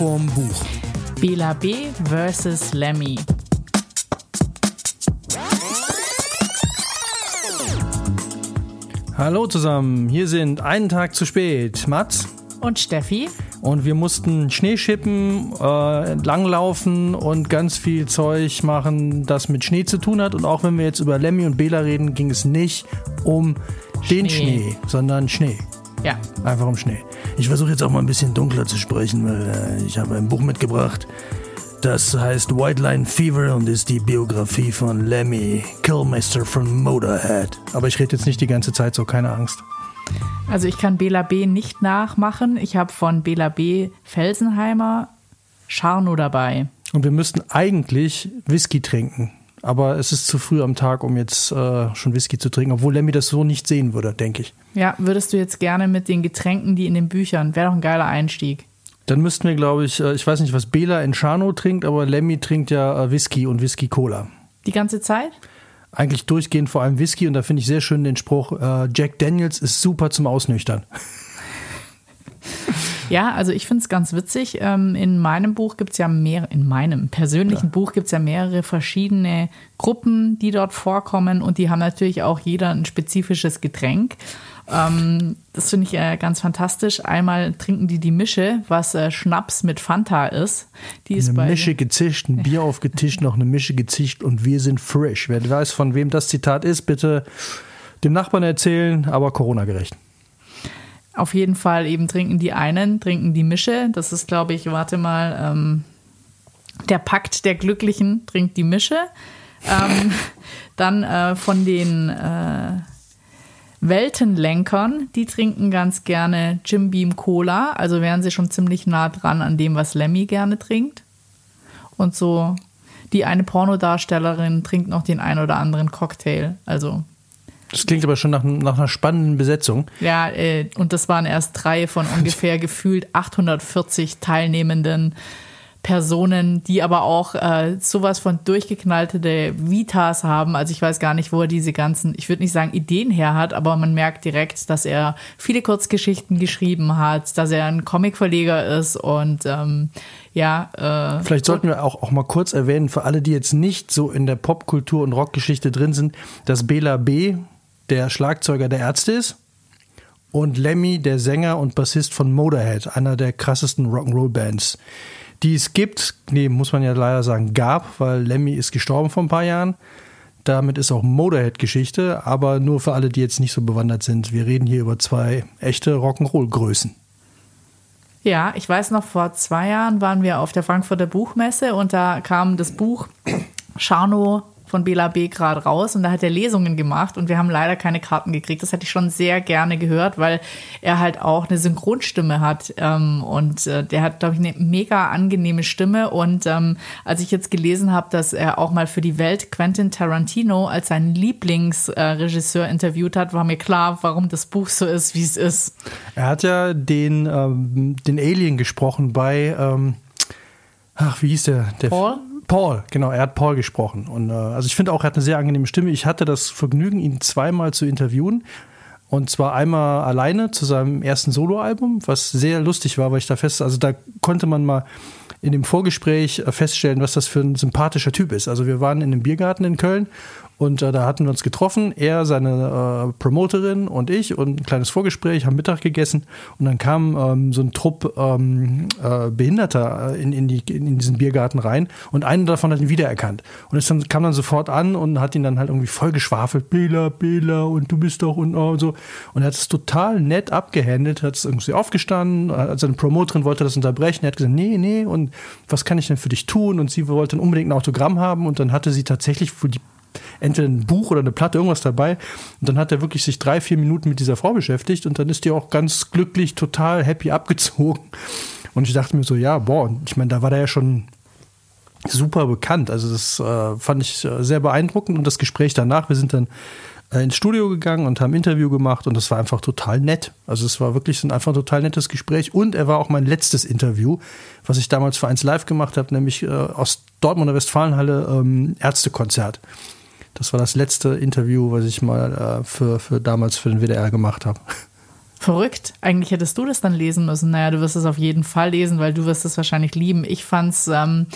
vorm Buch. Bela B. vs. Lemmy. Hallo zusammen, hier sind einen Tag zu spät. Mats Und Steffi? und wir mussten Schnee schippen, äh, langlaufen und ganz viel Zeug machen, das mit Schnee zu tun hat. Und auch wenn wir jetzt über Lemmy und Bela reden, ging es nicht um den Schnee. Schnee, sondern Schnee. Ja. Einfach um Schnee. Ich versuche jetzt auch mal ein bisschen dunkler zu sprechen, weil äh, ich habe ein Buch mitgebracht. Das heißt White Line Fever und ist die Biografie von Lemmy Killmaster von Motorhead. Aber ich rede jetzt nicht die ganze Zeit so, keine Angst. Also ich kann Bela B. nicht nachmachen. Ich habe von Bela B. Felsenheimer Scharno dabei. Und wir müssten eigentlich Whisky trinken. Aber es ist zu früh am Tag, um jetzt äh, schon Whisky zu trinken, obwohl Lemmy das so nicht sehen würde, denke ich. Ja, würdest du jetzt gerne mit den Getränken, die in den Büchern, wäre doch ein geiler Einstieg. Dann müssten wir, glaube ich, äh, ich weiß nicht, was Bela in Chano trinkt, aber Lemmy trinkt ja äh, Whisky und Whisky-Cola. Die ganze Zeit? eigentlich durchgehend vor allem Whisky und da finde ich sehr schön den Spruch, äh, Jack Daniels ist super zum Ausnüchtern. Ja, also ich finde es ganz witzig. Ähm, in meinem Buch gibt es ja mehrere, in meinem persönlichen Buch gibt es ja mehrere verschiedene Gruppen, die dort vorkommen und die haben natürlich auch jeder ein spezifisches Getränk. Ähm, das finde ich äh, ganz fantastisch. Einmal trinken die die Mische, was äh, Schnaps mit Fanta ist. Die ist Eine bei Mische gezischt, ein Bier aufgetischt, noch eine Mische gezischt und wir sind fresh. Wer weiß, von wem das Zitat ist, bitte dem Nachbarn erzählen, aber Corona-gerecht. Auf jeden Fall eben trinken die einen, trinken die Mische. Das ist, glaube ich, warte mal, ähm, der Pakt der Glücklichen trinkt die Mische. Ähm, dann äh, von den äh, Weltenlenkern, die trinken ganz gerne Jim Beam Cola. Also wären sie schon ziemlich nah dran an dem, was Lemmy gerne trinkt. Und so die eine Pornodarstellerin trinkt noch den ein oder anderen Cocktail. Also Das klingt aber schon nach, nach einer spannenden Besetzung. ja, äh, und das waren erst drei von ungefähr gefühlt 840 teilnehmenden Personen, die aber auch äh, sowas von durchgeknallte Vitas haben. Also ich weiß gar nicht, wo er diese ganzen, ich würde nicht sagen Ideen her hat, aber man merkt direkt, dass er viele Kurzgeschichten geschrieben hat, dass er ein Comicverleger ist und ähm, ja. Äh, Vielleicht sollten wir auch, auch mal kurz erwähnen, für alle, die jetzt nicht so in der Popkultur und Rockgeschichte drin sind, dass Bela B. der Schlagzeuger der Ärzte ist und Lemmy der Sänger und Bassist von Motorhead, einer der krassesten Rock'n'Roll-Bands, die es gibt. Nee, muss man ja leider sagen, gab, weil Lemmy ist gestorben vor ein paar Jahren. Damit ist auch Motorhead-Geschichte, aber nur für alle, die jetzt nicht so bewandert sind. Wir reden hier über zwei echte Rock'n'Roll-Größen. Ja, ich weiß noch, vor zwei Jahren waren wir auf der Frankfurter Buchmesse und da kam das Buch Scharno von Bela B. gerade raus und da hat er Lesungen gemacht und wir haben leider keine Karten gekriegt. Das hätte ich schon sehr gerne gehört, weil er halt auch eine Synchronstimme hat ähm, und äh, der hat, glaube ich, eine mega angenehme Stimme und ähm, als ich jetzt gelesen habe, dass er auch mal für die Welt Quentin Tarantino als seinen Lieblingsregisseur interviewt hat, war mir klar, warum das Buch so ist, wie es ist. Er hat ja den, ähm, den Alien gesprochen bei, ähm, ach, wie hieß der? der Paul? Paul, genau, er hat Paul gesprochen. Und äh, also ich finde auch, er hat eine sehr angenehme Stimme. Ich hatte das Vergnügen, ihn zweimal zu interviewen. Und zwar einmal alleine zu seinem ersten Soloalbum, was sehr lustig war, weil ich da fest, also da konnte man mal in dem Vorgespräch äh, feststellen, was das für ein sympathischer Typ ist. Also wir waren in einem Biergarten in Köln und äh, da hatten wir uns getroffen, er, seine äh, Promoterin und ich und ein kleines Vorgespräch, haben Mittag gegessen und dann kam ähm, so ein Trupp ähm, äh, Behinderter in, in, die, in diesen Biergarten rein und einer davon hat ihn wiedererkannt. Und es kam dann sofort an und hat ihn dann halt irgendwie voll geschwafelt, Bela, Bela und du bist doch und, oh, und so. Und er hat es total nett abgehandelt, hat es irgendwie aufgestanden, äh, seine Promoterin wollte das unterbrechen, er hat gesagt, nee, nee und was kann ich denn für dich tun? Und sie wollte dann unbedingt ein Autogramm haben und dann hatte sie tatsächlich für die entweder ein Buch oder eine Platte, irgendwas dabei. Und dann hat er wirklich sich drei, vier Minuten mit dieser Frau beschäftigt und dann ist die auch ganz glücklich, total happy abgezogen. Und ich dachte mir so, ja, boah, ich meine, da war der ja schon super bekannt. Also das äh, fand ich äh, sehr beeindruckend und das Gespräch danach, wir sind dann äh, ins Studio gegangen und haben ein Interview gemacht und das war einfach total nett. Also es war wirklich ein einfach total nettes Gespräch und er war auch mein letztes Interview, was ich damals für eins live gemacht habe, nämlich äh, aus Dortmunder Westfalenhalle ähm, Ärztekonzert. Das war das letzte Interview, was ich mal äh, für, für damals für den WDR gemacht habe. Verrückt. Eigentlich hättest du das dann lesen müssen. Naja, du wirst es auf jeden Fall lesen, weil du wirst es wahrscheinlich lieben. Ich fand's, ähm,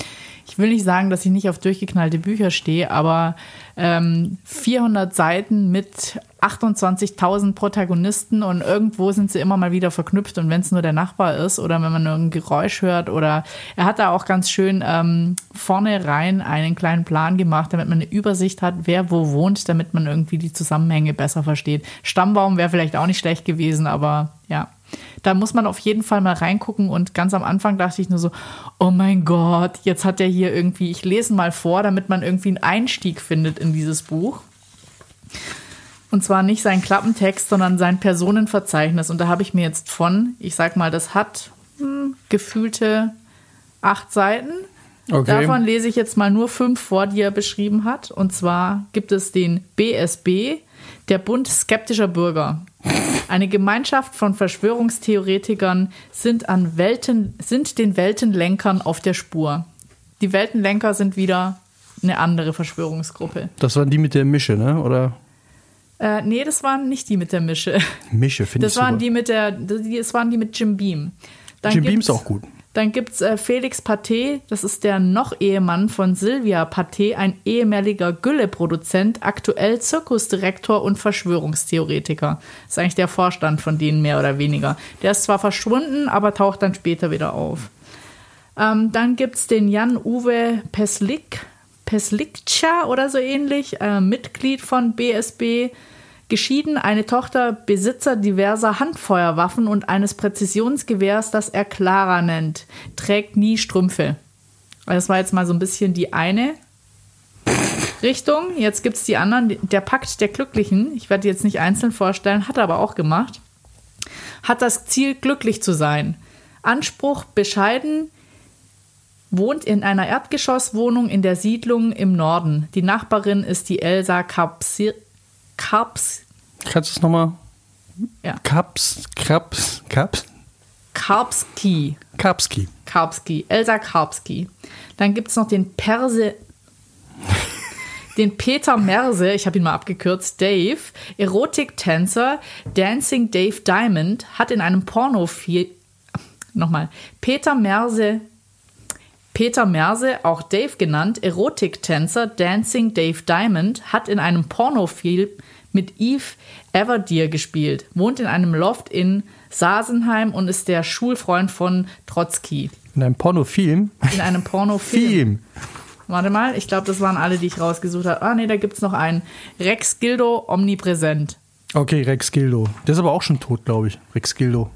ich will nicht sagen, dass ich nicht auf durchgeknallte Bücher stehe, aber ähm, 400 Seiten mit 28.000 Protagonisten und irgendwo sind sie immer mal wieder verknüpft und wenn es nur der Nachbar ist oder wenn man ein Geräusch hört oder er hat da auch ganz schön ähm, vorne rein einen kleinen Plan gemacht, damit man eine Übersicht hat, wer wo wohnt, damit man irgendwie die Zusammenhänge besser versteht. Stammbaum wäre vielleicht auch nicht schlecht gewesen, aber ja. Da muss man auf jeden Fall mal reingucken und ganz am Anfang dachte ich nur so, oh mein Gott, jetzt hat er hier irgendwie, ich lese mal vor, damit man irgendwie einen Einstieg findet in dieses Buch. Und zwar nicht sein Klappentext, sondern sein Personenverzeichnis. Und da habe ich mir jetzt von, ich sag mal, das hat hm, gefühlte acht Seiten. Okay. Davon lese ich jetzt mal nur fünf vor, die er beschrieben hat. Und zwar gibt es den BSB, der Bund skeptischer Bürger. Eine Gemeinschaft von Verschwörungstheoretikern sind, an Welten, sind den Weltenlenkern auf der Spur. Die Weltenlenker sind wieder eine andere Verschwörungsgruppe. Das waren die mit der Mische, ne? Oder? Äh, nee, das waren nicht die mit der Mische. Mische, finde ich Das waren super. die mit der, das waren die mit Jim Beam. Dann Jim Beam ist auch gut. Dann gibt es äh, Felix Paté, das ist der Noch-Ehemann von Sylvia Paté, ein ehemaliger Gülle-Produzent, aktuell Zirkusdirektor und Verschwörungstheoretiker. Ist eigentlich der Vorstand von denen mehr oder weniger. Der ist zwar verschwunden, aber taucht dann später wieder auf. Ähm, dann gibt es den Jan-Uwe Peslik, Peslikcha oder so ähnlich, äh, Mitglied von BSB, Geschieden, eine Tochter, Besitzer diverser Handfeuerwaffen und eines Präzisionsgewehrs, das er Clara nennt, trägt nie Strümpfe. Das war jetzt mal so ein bisschen die eine Richtung. Jetzt gibt es die anderen. Der Pakt der Glücklichen, ich werde jetzt nicht einzeln vorstellen, hat er aber auch gemacht, hat das Ziel, glücklich zu sein. Anspruch bescheiden, wohnt in einer Erdgeschosswohnung in der Siedlung im Norden. Die Nachbarin ist die Elsa Kapsir Karps. Kannst du es nochmal? Ja. Kaps, Kaps, Kaps? Karpski. Karpski. Karpski. Elsa Karpski. Dann gibt es noch den Perse. den Peter Merse, ich habe ihn mal abgekürzt, Dave, Erotiktänzer, Dancing Dave Diamond, hat in einem Pornofilm. Nochmal. Peter Merse Peter Merse, auch Dave genannt, Erotiktänzer Dancing Dave Diamond, hat in einem Pornofilm mit Eve Everdeer gespielt, wohnt in einem Loft in Sasenheim und ist der Schulfreund von Trotzki. In einem Pornofilm? In einem Pornofilm. Film. Warte mal, ich glaube, das waren alle, die ich rausgesucht habe. Ah, nee, da gibt es noch einen. Rex Gildo omnipräsent. Okay, Rex Gildo. Der ist aber auch schon tot, glaube ich. Rex Gildo.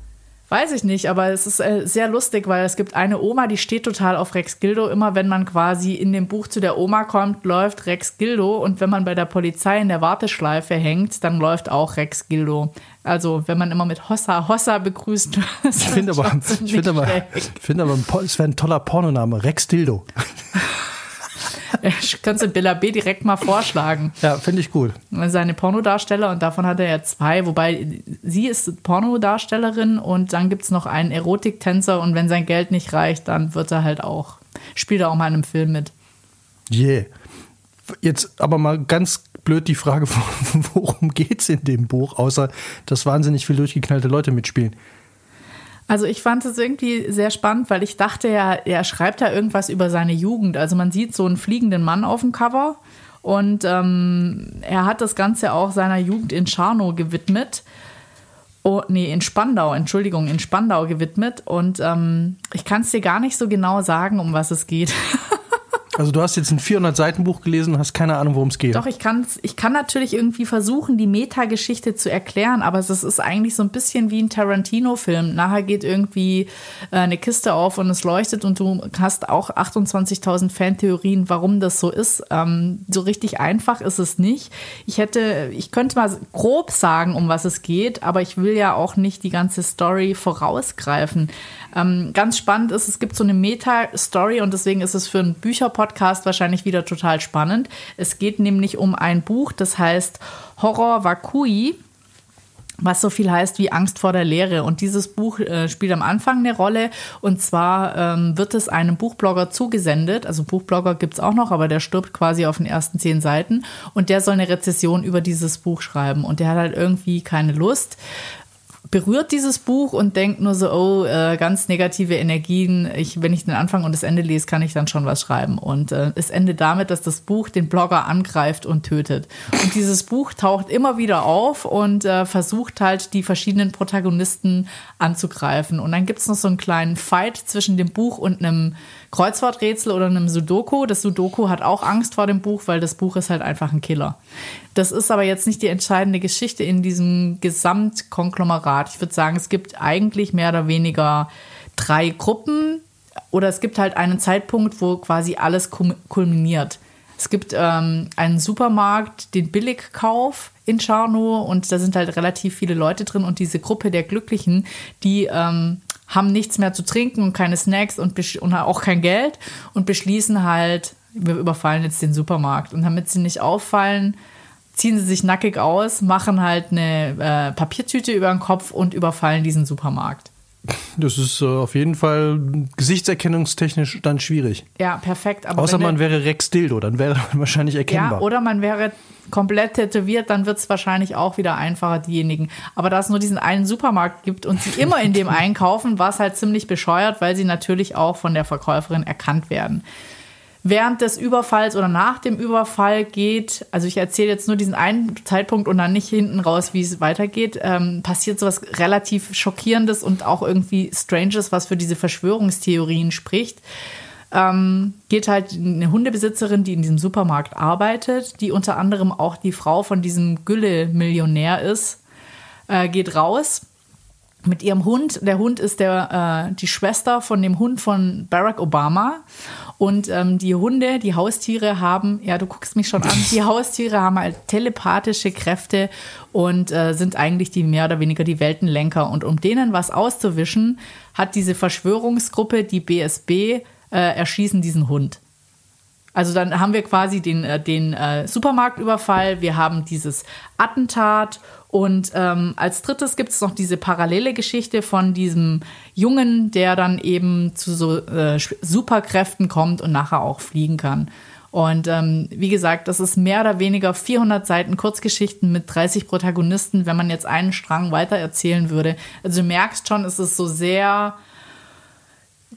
Weiß ich nicht, aber es ist äh, sehr lustig, weil es gibt eine Oma, die steht total auf Rex Gildo. Immer wenn man quasi in dem Buch zu der Oma kommt, läuft Rex Gildo. Und wenn man bei der Polizei in der Warteschleife hängt, dann läuft auch Rex Gildo. Also wenn man immer mit Hossa Hossa begrüßt. Ich finde aber, ich finde aber, ich finde aber, es wäre ein toller Pornoname. Rex Dildo. Kannst du Bella B direkt mal vorschlagen. Ja, finde ich gut. Seine Pornodarsteller und davon hat er ja zwei, wobei sie ist Pornodarstellerin und dann gibt es noch einen Erotiktänzer und wenn sein Geld nicht reicht, dann wird er halt auch, spielt er auch mal in einem Film mit. Yeah. Jetzt aber mal ganz blöd die Frage, worum geht es in dem Buch, außer dass wahnsinnig viele durchgeknallte Leute mitspielen. Also ich fand es irgendwie sehr spannend, weil ich dachte ja, er schreibt da irgendwas über seine Jugend. Also man sieht so einen fliegenden Mann auf dem Cover und ähm, er hat das Ganze auch seiner Jugend in Scharnow gewidmet. Oh, nee, in Spandau, Entschuldigung, in Spandau gewidmet. Und ähm, ich kann es dir gar nicht so genau sagen, um was es geht. Also du hast jetzt ein 400-Seiten-Buch gelesen und hast keine Ahnung, worum es geht. Doch, ich, kann's, ich kann natürlich irgendwie versuchen, die Metageschichte zu erklären, aber es ist eigentlich so ein bisschen wie ein Tarantino-Film. Nachher geht irgendwie äh, eine Kiste auf und es leuchtet und du hast auch 28.000 Fantheorien, warum das so ist. Ähm, so richtig einfach ist es nicht. Ich hätte, ich könnte mal grob sagen, um was es geht, aber ich will ja auch nicht die ganze Story vorausgreifen. Ähm, ganz spannend ist, es gibt so eine Meta-Story und deswegen ist es für einen Bücher-Podcast wahrscheinlich wieder total spannend. Es geht nämlich um ein Buch, das heißt Horror Vakui was so viel heißt wie Angst vor der Lehre. Und dieses Buch äh, spielt am Anfang eine Rolle. Und zwar ähm, wird es einem Buchblogger zugesendet. Also Buchblogger gibt es auch noch, aber der stirbt quasi auf den ersten zehn Seiten. Und der soll eine Rezession über dieses Buch schreiben. Und der hat halt irgendwie keine Lust, berührt dieses Buch und denkt nur so, oh, äh, ganz negative Energien. Ich, wenn ich den Anfang und das Ende lese, kann ich dann schon was schreiben. Und äh, es endet damit, dass das Buch den Blogger angreift und tötet. Und dieses Buch taucht immer wieder auf und äh, versucht halt die verschiedenen Protagonisten anzugreifen. Und dann gibt es noch so einen kleinen Fight zwischen dem Buch und einem Kreuzworträtsel oder einem Sudoku. Das Sudoku hat auch Angst vor dem Buch, weil das Buch ist halt einfach ein Killer. Das ist aber jetzt nicht die entscheidende Geschichte in diesem Gesamtkonglomerat. Ich würde sagen, es gibt eigentlich mehr oder weniger drei Gruppen oder es gibt halt einen Zeitpunkt, wo quasi alles kulminiert. Es gibt ähm, einen Supermarkt, den Billigkauf in Charno und da sind halt relativ viele Leute drin und diese Gruppe der Glücklichen, die ähm, haben nichts mehr zu trinken und keine Snacks und, und auch kein Geld und beschließen halt, wir überfallen jetzt den Supermarkt. Und damit sie nicht auffallen, ziehen sie sich nackig aus, machen halt eine äh, Papiertüte über den Kopf und überfallen diesen Supermarkt. Das ist äh, auf jeden Fall gesichtserkennungstechnisch dann schwierig. Ja, perfekt. Außer man wäre Rex Dildo, dann wäre man wahrscheinlich erkennbar. Ja, oder man wäre komplett tätowiert, dann wird es wahrscheinlich auch wieder einfacher, diejenigen. Aber da es nur diesen einen Supermarkt gibt und sie immer in dem einkaufen, war es halt ziemlich bescheuert, weil sie natürlich auch von der Verkäuferin erkannt werden während des Überfalls oder nach dem Überfall geht, also ich erzähle jetzt nur diesen einen Zeitpunkt und dann nicht hinten raus, wie es weitergeht, ähm, passiert sowas relativ Schockierendes und auch irgendwie Stranges, was für diese Verschwörungstheorien spricht. Ähm, geht halt eine Hundebesitzerin, die in diesem Supermarkt arbeitet, die unter anderem auch die Frau von diesem Gülle-Millionär ist, äh, geht raus mit ihrem Hund. Der Hund ist der, äh, die Schwester von dem Hund von Barack Obama. Und ähm, die Hunde, die Haustiere haben, ja, du guckst mich schon an, die Haustiere haben halt telepathische Kräfte und äh, sind eigentlich die mehr oder weniger die Weltenlenker. Und um denen was auszuwischen, hat diese Verschwörungsgruppe, die BSB, äh, erschießen diesen Hund. Also dann haben wir quasi den, äh, den äh, Supermarktüberfall, wir haben dieses Attentat und ähm, als drittes gibt es noch diese parallele Geschichte von diesem Jungen, der dann eben zu so äh, Superkräften kommt und nachher auch fliegen kann. Und ähm, wie gesagt, das ist mehr oder weniger 400 Seiten Kurzgeschichten mit 30 Protagonisten, wenn man jetzt einen Strang weiter erzählen würde. Also du merkst schon, es ist so sehr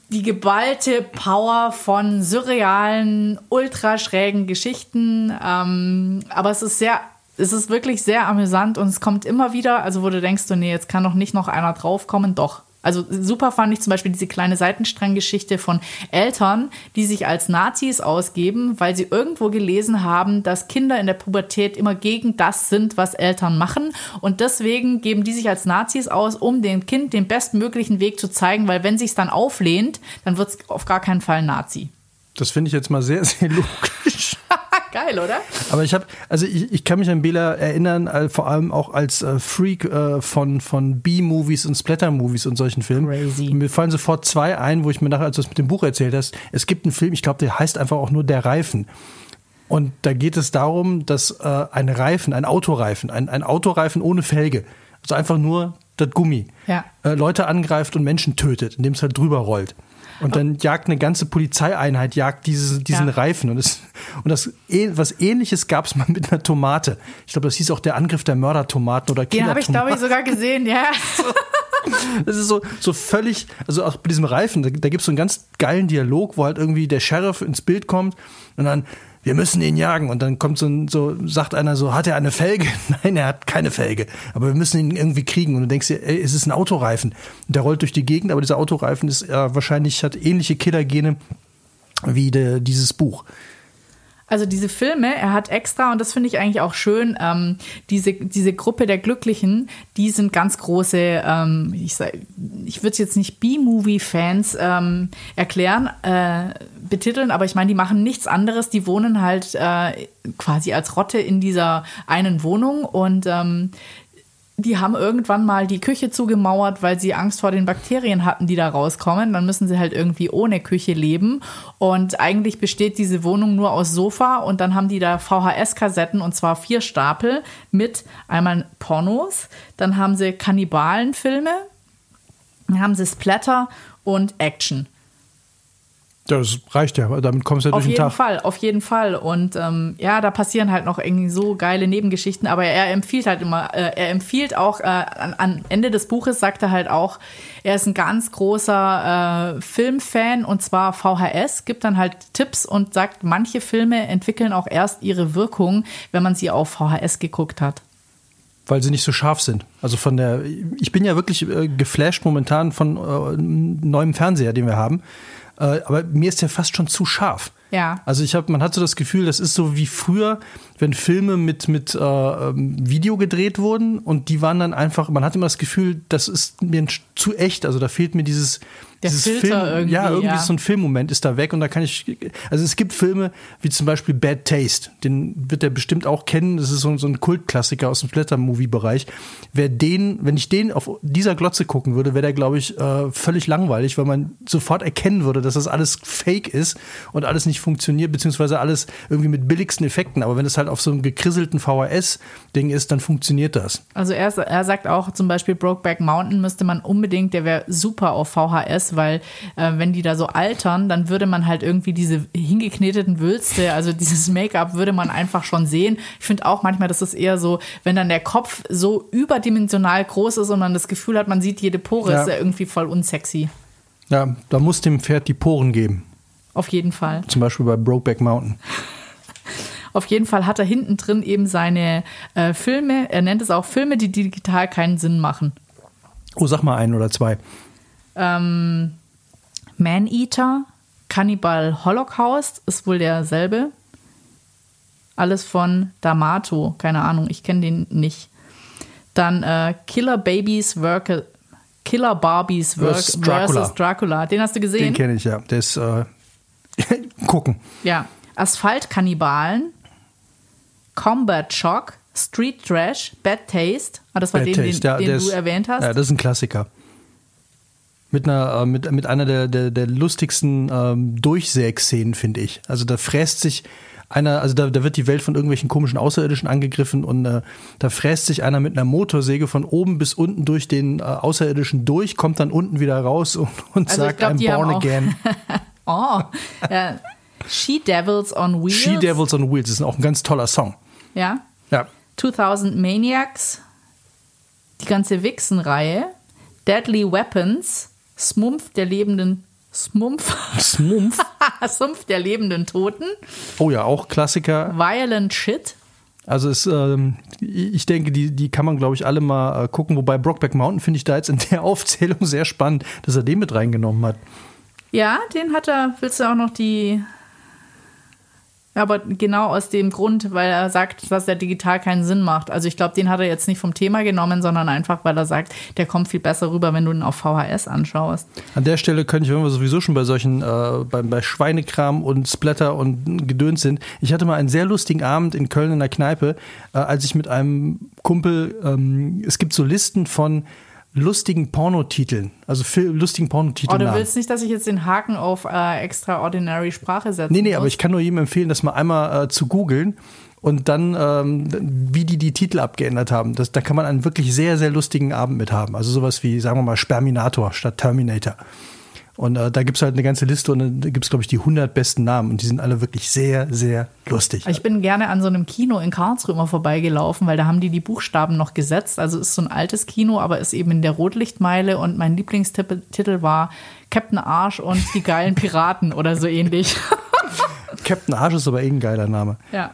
die geballte Power von surrealen, ultraschrägen Geschichten. Ähm, aber es ist sehr es ist wirklich sehr amüsant und es kommt immer wieder, also wo du denkst, du, nee, jetzt kann doch nicht noch einer draufkommen, doch. Also super fand ich zum Beispiel diese kleine Seitenstranggeschichte von Eltern, die sich als Nazis ausgeben, weil sie irgendwo gelesen haben, dass Kinder in der Pubertät immer gegen das sind, was Eltern machen. Und deswegen geben die sich als Nazis aus, um dem Kind den bestmöglichen Weg zu zeigen, weil wenn sich es dann auflehnt, dann wird es auf gar keinen Fall Nazi. Das finde ich jetzt mal sehr, sehr logisch. Geil, oder? Aber ich habe, also ich, ich kann mich an Bela erinnern, äh, vor allem auch als äh, Freak äh, von, von B-Movies und Splatter-Movies und solchen Filmen. Crazy. Mir fallen sofort zwei ein, wo ich mir nachher, als du es mit dem Buch erzählt hast, es gibt einen Film, ich glaube, der heißt einfach auch nur Der Reifen. Und da geht es darum, dass ein Reifen, ein Autoreifen, ein, ein Autoreifen ohne Felge, also einfach nur das Gummi, ja. Leute angreift und Menschen tötet, indem es halt drüber rollt. Und dann jagt eine ganze Polizeieinheit, jagt diese, diesen ja. Reifen. Und, das, und das, was ähnliches gab es mal mit einer Tomate. Ich glaube, das hieß auch der Angriff der Mördertomaten oder Den habe ich, glaube ich, sogar gesehen, ja. Das ist so, so völlig, also auch bei diesem Reifen, da, da gibt es so einen ganz geilen Dialog, wo halt irgendwie der Sheriff ins Bild kommt und dann wir müssen ihn jagen. Und dann kommt so, ein, so, sagt einer so, hat er eine Felge? Nein, er hat keine Felge. Aber wir müssen ihn irgendwie kriegen. Und du denkst dir, ey, es ist ein Autoreifen. Und der rollt durch die Gegend, aber dieser Autoreifen ist äh, wahrscheinlich, hat ähnliche Killergene wie de, dieses Buch. Also diese Filme, er hat extra, und das finde ich eigentlich auch schön, ähm, diese, diese Gruppe der Glücklichen, die sind ganz große, ähm, ich, ich würde es jetzt nicht B-Movie-Fans ähm, erklären, äh, betiteln, aber ich meine, die machen nichts anderes, die wohnen halt äh, quasi als Rotte in dieser einen Wohnung und ähm, die haben irgendwann mal die Küche zugemauert, weil sie Angst vor den Bakterien hatten, die da rauskommen. Dann müssen sie halt irgendwie ohne Küche leben. Und eigentlich besteht diese Wohnung nur aus Sofa und dann haben die da VHS-Kassetten und zwar vier Stapel mit einmal Pornos, dann haben sie Kannibalenfilme, dann haben sie Splatter und Action. Das reicht ja, damit kommst du ja Auf durch den jeden Tag. Fall, auf jeden Fall. Und ähm, ja, da passieren halt noch irgendwie so geile Nebengeschichten, aber er empfiehlt halt immer, äh, er empfiehlt auch, äh, an, an Ende des Buches sagt er halt auch, er ist ein ganz großer äh, Filmfan und zwar VHS, gibt dann halt Tipps und sagt, manche Filme entwickeln auch erst ihre Wirkung, wenn man sie auf VHS geguckt hat. Weil sie nicht so scharf sind. Also von der, ich bin ja wirklich äh, geflasht momentan von äh, neuem Fernseher, den wir haben. Äh, aber mir ist der fast schon zu scharf. Ja. Also ich habe, man hat so das Gefühl, das ist so wie früher, wenn Filme mit mit äh, ähm, Video gedreht wurden und die waren dann einfach, man hat immer das Gefühl, das ist mir zu echt. Also da fehlt mir dieses Der dieses Filter Film, irgendwie, ja irgendwie ja. so ein Filmmoment ist da weg und da kann ich, also es gibt Filme wie zum Beispiel Bad Taste, den wird er bestimmt auch kennen. Das ist so, so ein Kultklassiker aus dem Splatter-Movie-Bereich. Wer den, wenn ich den auf dieser Glotze gucken würde, wäre der glaube ich äh, völlig langweilig, weil man sofort erkennen würde, dass das alles Fake ist und alles nicht funktioniert beziehungsweise alles irgendwie mit billigsten Effekten. Aber wenn es halt auf so einem gekrisselten VHS-Ding ist, dann funktioniert das. Also er, er sagt auch zum Beispiel Brokeback Mountain müsste man unbedingt, der wäre super auf VHS, weil äh, wenn die da so altern, dann würde man halt irgendwie diese hingekneteten Wülste, also dieses Make-up würde man einfach schon sehen. Ich finde auch manchmal, das ist eher so, wenn dann der Kopf so überdimensional groß ist und man das Gefühl hat, man sieht jede Pore, Ja. ist er irgendwie voll unsexy. Ja, da muss dem Pferd die Poren geben. Auf jeden Fall. Zum Beispiel bei Brokeback Mountain. Auf jeden Fall hat er hinten drin eben seine äh, Filme, er nennt es auch Filme, die digital keinen Sinn machen. Oh, sag mal einen oder zwei. Ähm, Man-Eater, Cannibal Holocaust ist wohl derselbe. Alles von D'Amato, keine Ahnung, ich kenne den nicht. Dann äh, Killer Babies Work Killer Barbies Work Versus Dracula. versus Dracula. Den hast du Den gesehen? kenne ich ja. Der ist äh, gucken. Ja. Asphaltkannibalen, Combat Shock, Street Trash, Bad Taste. Ah, das war Bad den, Taste, den, den du ist- erwähnt hast. Ja, das ist ein Klassiker. Mit einer, äh, mit, mit einer der, der, der lustigsten ähm, Durchsägszenen, finde ich. Also da fräst sich einer, also da, da wird die Welt von irgendwelchen komischen Außerirdischen angegriffen und äh, da fräst sich einer mit einer Motorsäge von oben bis unten durch den äh, Außerirdischen durch, kommt dann unten wieder raus und, und Also sagt, glaub, I'm born again. Oh, äh, She Devils on Wheels. She Devils on Wheels ist auch ein ganz toller Song. Ja. Ja. 2000 Maniacs, die ganze Vixen-Reihe, Deadly Weapons, Smumpf der lebenden Smumpf, Smumpf. Sumpf der lebenden Toten, Oh ja, auch Klassiker. Violent Shit. Also es, ähm, ich denke, die, die kann man, glaube ich, alle mal äh, gucken. Wobei Brockback Mountain finde ich da jetzt in der Aufzählung sehr spannend, dass er den mit reingenommen hat. Ja, den hat er, willst du auch noch die. Aber genau aus dem Grund, weil er sagt, dass der digital keinen Sinn macht. Also ich glaube, den hat er jetzt nicht vom Thema genommen, sondern einfach, weil er sagt, der kommt viel besser rüber, wenn du ihn auf VHS anschaust. An der Stelle könnte ich, wenn wir sowieso schon bei solchen, äh, bei, bei Schweinekram und Splatter und Gedöns sind. Ich hatte mal einen sehr lustigen Abend in Köln in der Kneipe, äh, als ich mit einem Kumpel, ähm, es gibt so Listen von lustigen Pornotiteln, also lustigen Oh, Pornotiteln. du willst nicht, dass ich jetzt den Haken auf äh, extraordinary Sprache setze? Nee, nee, aber ich kann nur jedem empfehlen, das mal einmal äh, zu googeln und dann, ähm, wie die die Titel abgeändert haben. Das, da kann man einen wirklich sehr, sehr lustigen Abend mit haben. Also sowas wie, sagen wir mal, Sperminator statt Terminator. Und äh, da gibt es halt eine ganze Liste und dann gibt es, glaube ich, die 100 besten Namen und die sind alle wirklich sehr, sehr lustig. Ich bin gerne an so einem Kino in Karlsruhe immer vorbeigelaufen, weil da haben die die Buchstaben noch gesetzt. Also ist so ein altes Kino, aber ist eben in der Rotlichtmeile und mein Lieblingstitel war Captain Arsch und die geilen Piraten oder so ähnlich. Captain Arsch ist aber eh ein geiler Name. ja.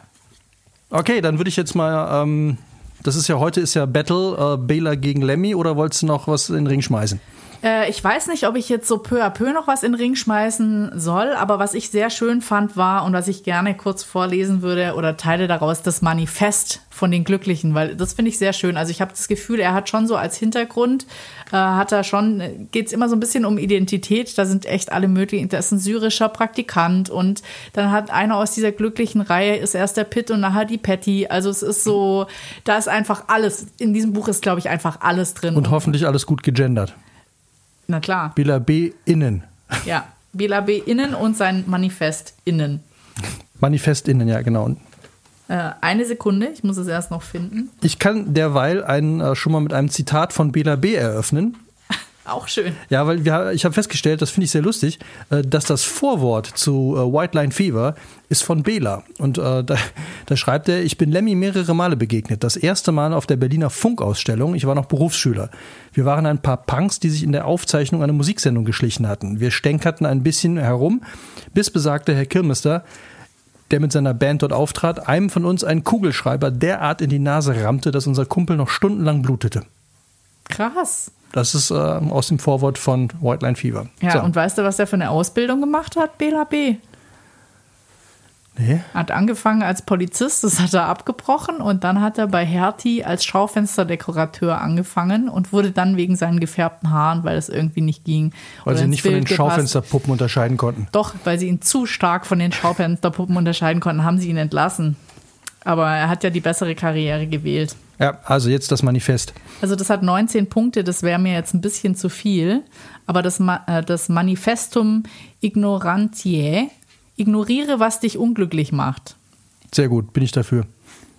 Okay, dann würde ich jetzt mal, ähm, das ist ja heute ist ja Battle, äh, Bela gegen Lemmy oder wolltest du noch was in den Ring schmeißen? Äh, ich weiß nicht, ob ich jetzt so peu à peu noch was in den Ring schmeißen soll, aber was ich sehr schön fand war und was ich gerne kurz vorlesen würde oder Teile daraus, das Manifest von den Glücklichen, weil das finde ich sehr schön. Also ich habe das Gefühl, er hat schon so als Hintergrund, äh, hat er schon, geht es immer so ein bisschen um Identität, da sind echt alle möglichen, da ist ein syrischer Praktikant und dann hat einer aus dieser glücklichen Reihe, ist erst der Pitt und nachher die Patty, also es ist so, da ist einfach alles, in diesem Buch ist glaube ich einfach alles drin. Und hoffentlich alles gut gegendert. Na klar. Bela B. innen. Ja, Bela B. innen und sein Manifest innen. Manifest innen, ja, genau. Äh, eine Sekunde, ich muss es erst noch finden. Ich kann derweil einen, äh, schon mal mit einem Zitat von Bela B. eröffnen. Auch schön. Ja, weil wir, ich habe festgestellt, das finde ich sehr lustig, äh, dass das Vorwort zu äh, White Line Fever ist von Bela. Und äh, da, da schreibt er, ich bin Lemmy mehrere Male begegnet. Das erste Mal auf der Berliner Funkausstellung. Ich war noch Berufsschüler. Wir waren ein paar Punks, die sich in der Aufzeichnung einer Musiksendung geschlichen hatten. Wir stänkerten ein bisschen herum, bis besagte Herr Kirmester der mit seiner Band dort auftrat, einem von uns einen Kugelschreiber derart in die Nase rammte, dass unser Kumpel noch stundenlang blutete. Krass. Das ist äh, aus dem Vorwort von White Line Fever. Ja, So. und weißt du, was er für eine Ausbildung gemacht hat? Bela B. Nee? Hat angefangen als Polizist, das hat er abgebrochen und dann hat er bei Hertie als Schaufensterdekorateur angefangen und wurde dann wegen seinen gefärbten Haaren, weil es irgendwie nicht ging. Weil sie nicht von den Bild gepasst- Schaufensterpuppen unterscheiden konnten. Doch, weil sie ihn zu stark von den Schaufensterpuppen unterscheiden konnten, haben sie ihn entlassen. Aber er hat ja die bessere Karriere gewählt. Ja, also jetzt das Manifest. Also das hat 19 Punkte, das wäre mir jetzt ein bisschen zu viel. Aber das, Ma äh, das Manifestum Ignorantiae, ignoriere, was dich unglücklich macht. Sehr gut, bin ich dafür.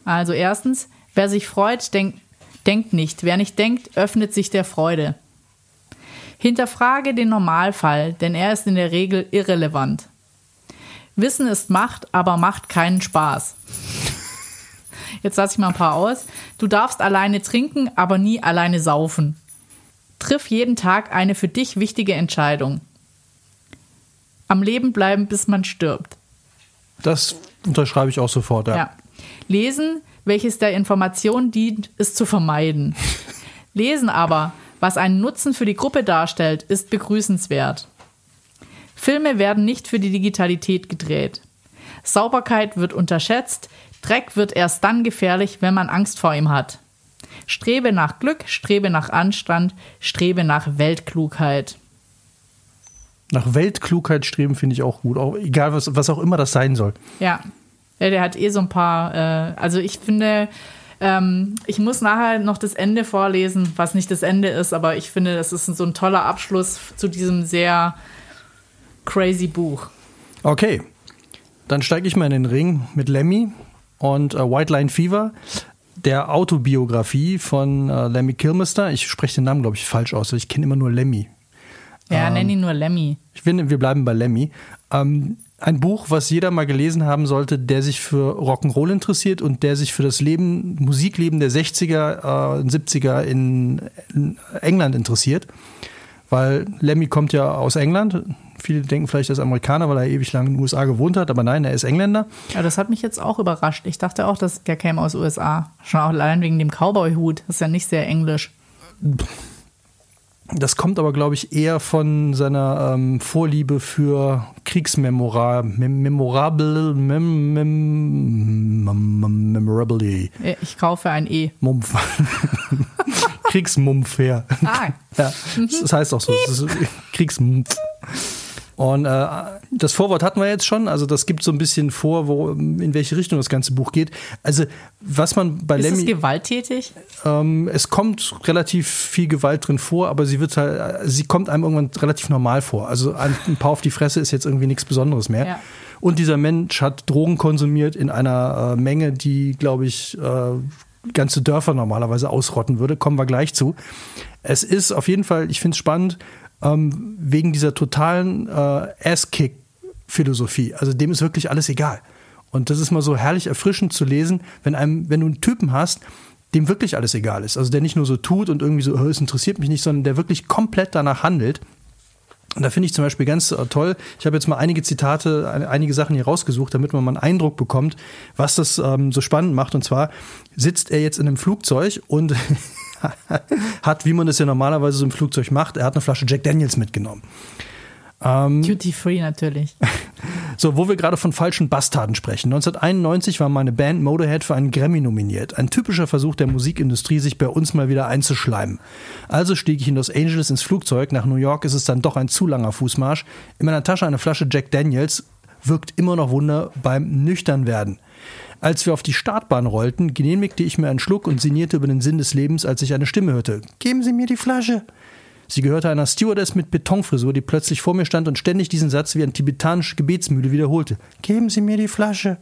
Also erstens, wer sich freut, denk, denkt nicht. Wer nicht denkt, öffnet sich der Freude. Hinterfrage den Normalfall, denn er ist in der Regel irrelevant. Wissen ist Macht, aber macht keinen Spaß. Jetzt lasse ich mal ein paar aus. Du darfst alleine trinken, aber nie alleine saufen. Triff jeden Tag eine für dich wichtige Entscheidung. Am Leben bleiben, bis man stirbt. Das unterschreibe ich auch sofort. Ja. Ja. Lesen, welches der Information dient, ist zu vermeiden. Lesen aber, was einen Nutzen für die Gruppe darstellt, ist begrüßenswert. Filme werden nicht für die Digitalität gedreht. Sauberkeit wird unterschätzt, Dreck wird erst dann gefährlich, wenn man Angst vor ihm hat. Strebe nach Glück, strebe nach Anstand, strebe nach Weltklugheit. Nach Weltklugheit streben finde ich auch gut. Auch, egal, was, was auch immer das sein soll. Ja, ja der hat eh so ein paar. Äh, also ich finde, ähm, ich muss nachher noch das Ende vorlesen, was nicht das Ende ist, aber ich finde, das ist so ein toller Abschluss zu diesem sehr crazy Buch. Okay, dann steige ich mal in den Ring mit Lemmy und äh, White Line Fever, der Autobiografie von äh, Lemmy Kilmister. Ich spreche den Namen, glaube ich, falsch aus. Ich kenne immer nur Lemmy. Ja, Ähm. nenn ihn nur Lemmy. Ich finde, wir bleiben bei Lemmy. Ähm, ein Buch, was jeder mal gelesen haben sollte, der sich für Rock'n'Roll interessiert und der sich für das Leben, Musikleben der 60er, äh, 70er in, in England interessiert. Weil Lemmy kommt ja aus England. Viele denken vielleicht, er ist Amerikaner, weil er ewig lang in den USA gewohnt hat, aber nein, er ist Engländer. Ja, das hat mich jetzt auch überrascht. Ich dachte auch, dass der käme aus USA. Schon auch allein wegen dem Cowboy-Hut. Das ist ja nicht sehr englisch. Das kommt aber, glaube ich, eher von seiner ähm, Vorliebe für Kriegsmemora mem memorable mem mem mem memorability. Äh, Ich kaufe ein E. Mumpf. Kriegsmumpf her. Ah, Ja, das heißt auch so. Kriegsmumpf. Und äh, das Vorwort hatten wir jetzt schon, also das gibt so ein bisschen vor, wo, in welche Richtung das ganze Buch geht. Also was man bei ist es Lemmy, gewalttätig? ähm, es kommt relativ viel Gewalt drin vor, aber sie wird halt, sie kommt einem irgendwann relativ normal vor. Also ein, ein paar auf die Fresse ist jetzt irgendwie nichts Besonderes mehr. Ja. Und dieser Mensch hat Drogen konsumiert in einer äh, Menge, die, glaube ich, äh, ganze Dörfer normalerweise ausrotten würde. Kommen wir gleich zu. Es ist auf jeden Fall, ich finde es spannend, ähm, wegen dieser totalen äh, Ass-Kick-Philosophie. Also dem ist wirklich alles egal. Und das ist mal so herrlich erfrischend zu lesen, wenn einem, wenn du einen Typen hast, dem wirklich alles egal ist. Also der nicht nur so tut und irgendwie so, "Oh, es interessiert mich nicht, sondern der wirklich komplett danach handelt. Und da finde ich zum Beispiel ganz äh, toll, ich habe jetzt mal einige Zitate, ein- einige Sachen hier rausgesucht, damit man mal einen Eindruck bekommt, was das ähm, so spannend macht. Und zwar sitzt er jetzt in einem Flugzeug und hat, wie man das ja normalerweise so im Flugzeug macht, er hat eine Flasche Jack Daniels mitgenommen. Duty Free natürlich. So, wo wir gerade von falschen Bastarden sprechen. 1991 war meine Band Motorhead für einen Grammy nominiert. Ein typischer Versuch der Musikindustrie, sich bei uns mal wieder einzuschleimen. Also stieg ich in Los Angeles ins Flugzeug. Nach New York ist es dann doch ein zu langer Fußmarsch. In meiner Tasche eine Flasche Jack Daniels. Wirkt immer noch Wunder beim Nüchternwerden. Als wir auf die Startbahn rollten, genehmigte ich mir einen Schluck und sinnierte über den Sinn des Lebens, als ich eine Stimme hörte. Geben Sie mir die Flasche. Sie gehörte einer Stewardess mit Betonfrisur, die plötzlich vor mir stand und ständig diesen Satz wie eine tibetanische Gebetsmühle wiederholte. Geben Sie mir die Flasche.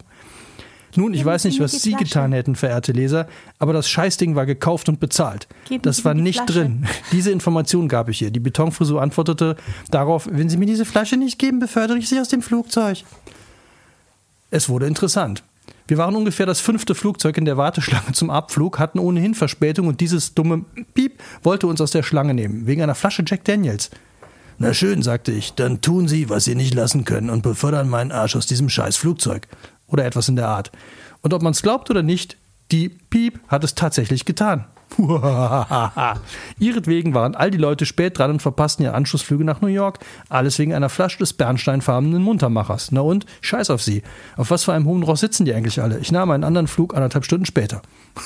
Nun, ich weiß nicht, was Sie getan hätten, verehrte Leser, aber das Scheißding war gekauft und bezahlt. Geben das Sie war nicht Flasche. drin. Diese Information gab ich ihr. Die Betonfrisur antwortete darauf, wenn Sie mir diese Flasche nicht geben, befördere ich Sie aus dem Flugzeug. Es wurde interessant. Wir waren ungefähr das fünfte Flugzeug in der Warteschlange zum Abflug, hatten ohnehin Verspätung und dieses dumme Piep wollte uns aus der Schlange nehmen, wegen einer Flasche Jack Daniels. Na schön, sagte ich, dann tun Sie, was Sie nicht lassen können und befördern meinen Arsch aus diesem scheiß Flugzeug. Oder etwas in der Art. Und ob man es glaubt oder nicht, die Piep hat es tatsächlich getan. Ihretwegen waren all die Leute spät dran und verpassten ihre Anschlussflüge nach New York. Alles wegen einer Flasche des bernsteinfarbenen Muntermachers. Na und? Scheiß auf sie. Auf was für einem hohen Ross sitzen die eigentlich alle? Ich nahm einen anderen Flug anderthalb Stunden später.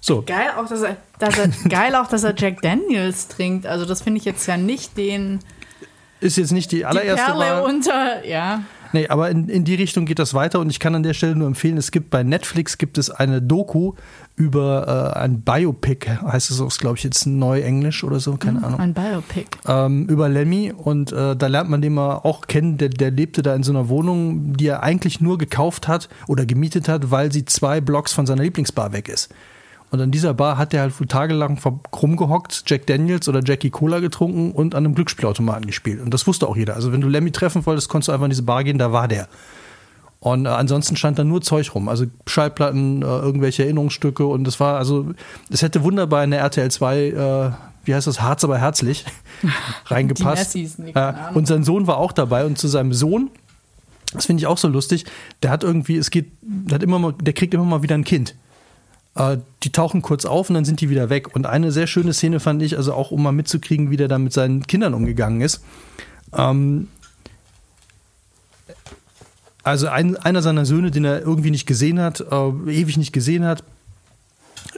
So, Geil auch, dass er, dass er, geil auch, dass er Jack Daniels trinkt. Also das finde ich jetzt ja nicht den ist jetzt nicht die die allererste Perle Wahl. unter, ja. Nee, aber in, in die Richtung geht das weiter und ich kann an der Stelle nur empfehlen, es gibt bei Netflix gibt es eine Doku über äh, ein Biopic, heißt es auch, glaube ich, jetzt neu Englisch oder so, keine Ahnung. Ein Biopic. ähm, über Lemmy und äh, da lernt man den mal auch kennen. Der, der lebte da in so einer Wohnung, die er eigentlich nur gekauft hat oder gemietet hat, weil sie zwei Blocks von seiner Lieblingsbar weg ist. Und an dieser Bar hat er halt wohl tagelang ver- rumgehockt, Jack Daniels oder Jackie Cola getrunken und an einem Glücksspielautomaten gespielt. Und das wusste auch jeder. Also wenn du Lemmy treffen wolltest, konntest du einfach in diese Bar gehen, da war der. Und äh, ansonsten stand da nur Zeug rum, also Schallplatten, äh, irgendwelche Erinnerungsstücke und es war also, es hätte wunderbar in der RTL 2, äh, wie heißt das, Harz aber herzlich reingepasst. Keine Ahnung. und sein Sohn war auch dabei und zu seinem Sohn, das finde ich auch so lustig, der hat irgendwie, es geht, der hat immer mal, der kriegt immer mal wieder ein Kind. Äh, die tauchen kurz auf und dann sind die wieder weg. Und eine sehr schöne Szene fand ich, also auch um mal mitzukriegen, wie der da mit seinen Kindern umgegangen ist. Ähm, also ein, einer seiner Söhne, den er irgendwie nicht gesehen hat, äh, ewig nicht gesehen hat,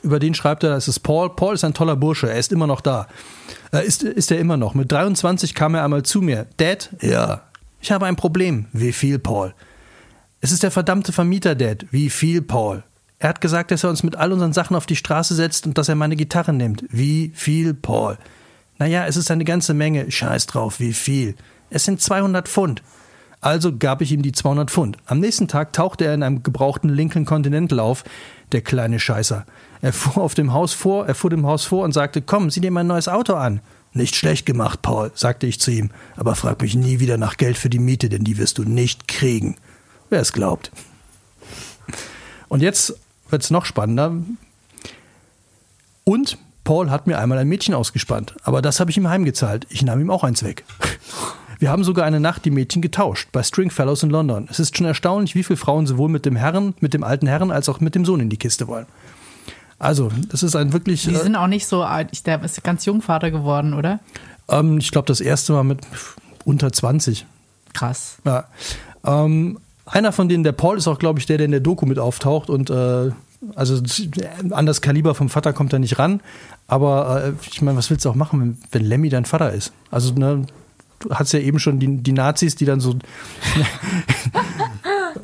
über den schreibt er, es ist Paul. Paul ist ein toller Bursche, er ist immer noch da. Äh, ist, ist er immer noch. Mit 23 kam er einmal zu mir. Dad? Ja. Ich habe ein Problem. Wie viel, Paul? Es ist der verdammte Vermieter, Dad. Wie viel, Paul? Er hat gesagt, dass er uns mit all unseren Sachen auf die Straße setzt und dass er meine Gitarre nimmt. Wie viel, Paul? Naja, es ist eine ganze Menge. Scheiß drauf, wie viel? Es sind 200 Pfund. Also gab ich ihm die 200 Pfund. Am nächsten Tag tauchte er in einem gebrauchten Lincoln Continental auf, der kleine Scheißer. Er fuhr auf dem Haus vor, er fuhr dem Haus vor und sagte, komm, sieh dir mein neues Auto an. Nicht schlecht gemacht, Paul, sagte ich zu ihm, aber frag mich nie wieder nach Geld für die Miete, denn die wirst du nicht kriegen. Wer es glaubt. Und jetzt wird es noch spannender. Und Paul hat mir einmal ein Mädchen ausgespannt, aber das habe ich ihm heimgezahlt. Ich nahm ihm auch eins weg. Wir haben sogar eine Nacht die Mädchen getauscht bei Stringfellows in London. Es ist schon erstaunlich, wie viele Frauen sowohl mit dem Herren, mit dem alten Herren, als auch mit dem Sohn in die Kiste wollen. Also, das ist ein wirklich. Die äh, sind auch nicht so alt. Ich- Der ist ganz jung Vater geworden, oder? ähm, ich glaube, das erste Mal mit unter 20. Krass. Ja. Ähm, einer von denen, der Paul, ist auch, glaube ich, der, der in der Doku mit auftaucht und äh, also an das Kaliber vom Vater kommt er nicht ran. Aber äh, ich meine, was willst du auch machen, wenn, wenn Lemmy dein Vater ist? Also, ne, du hast ja eben schon die, die Nazis, die dann so.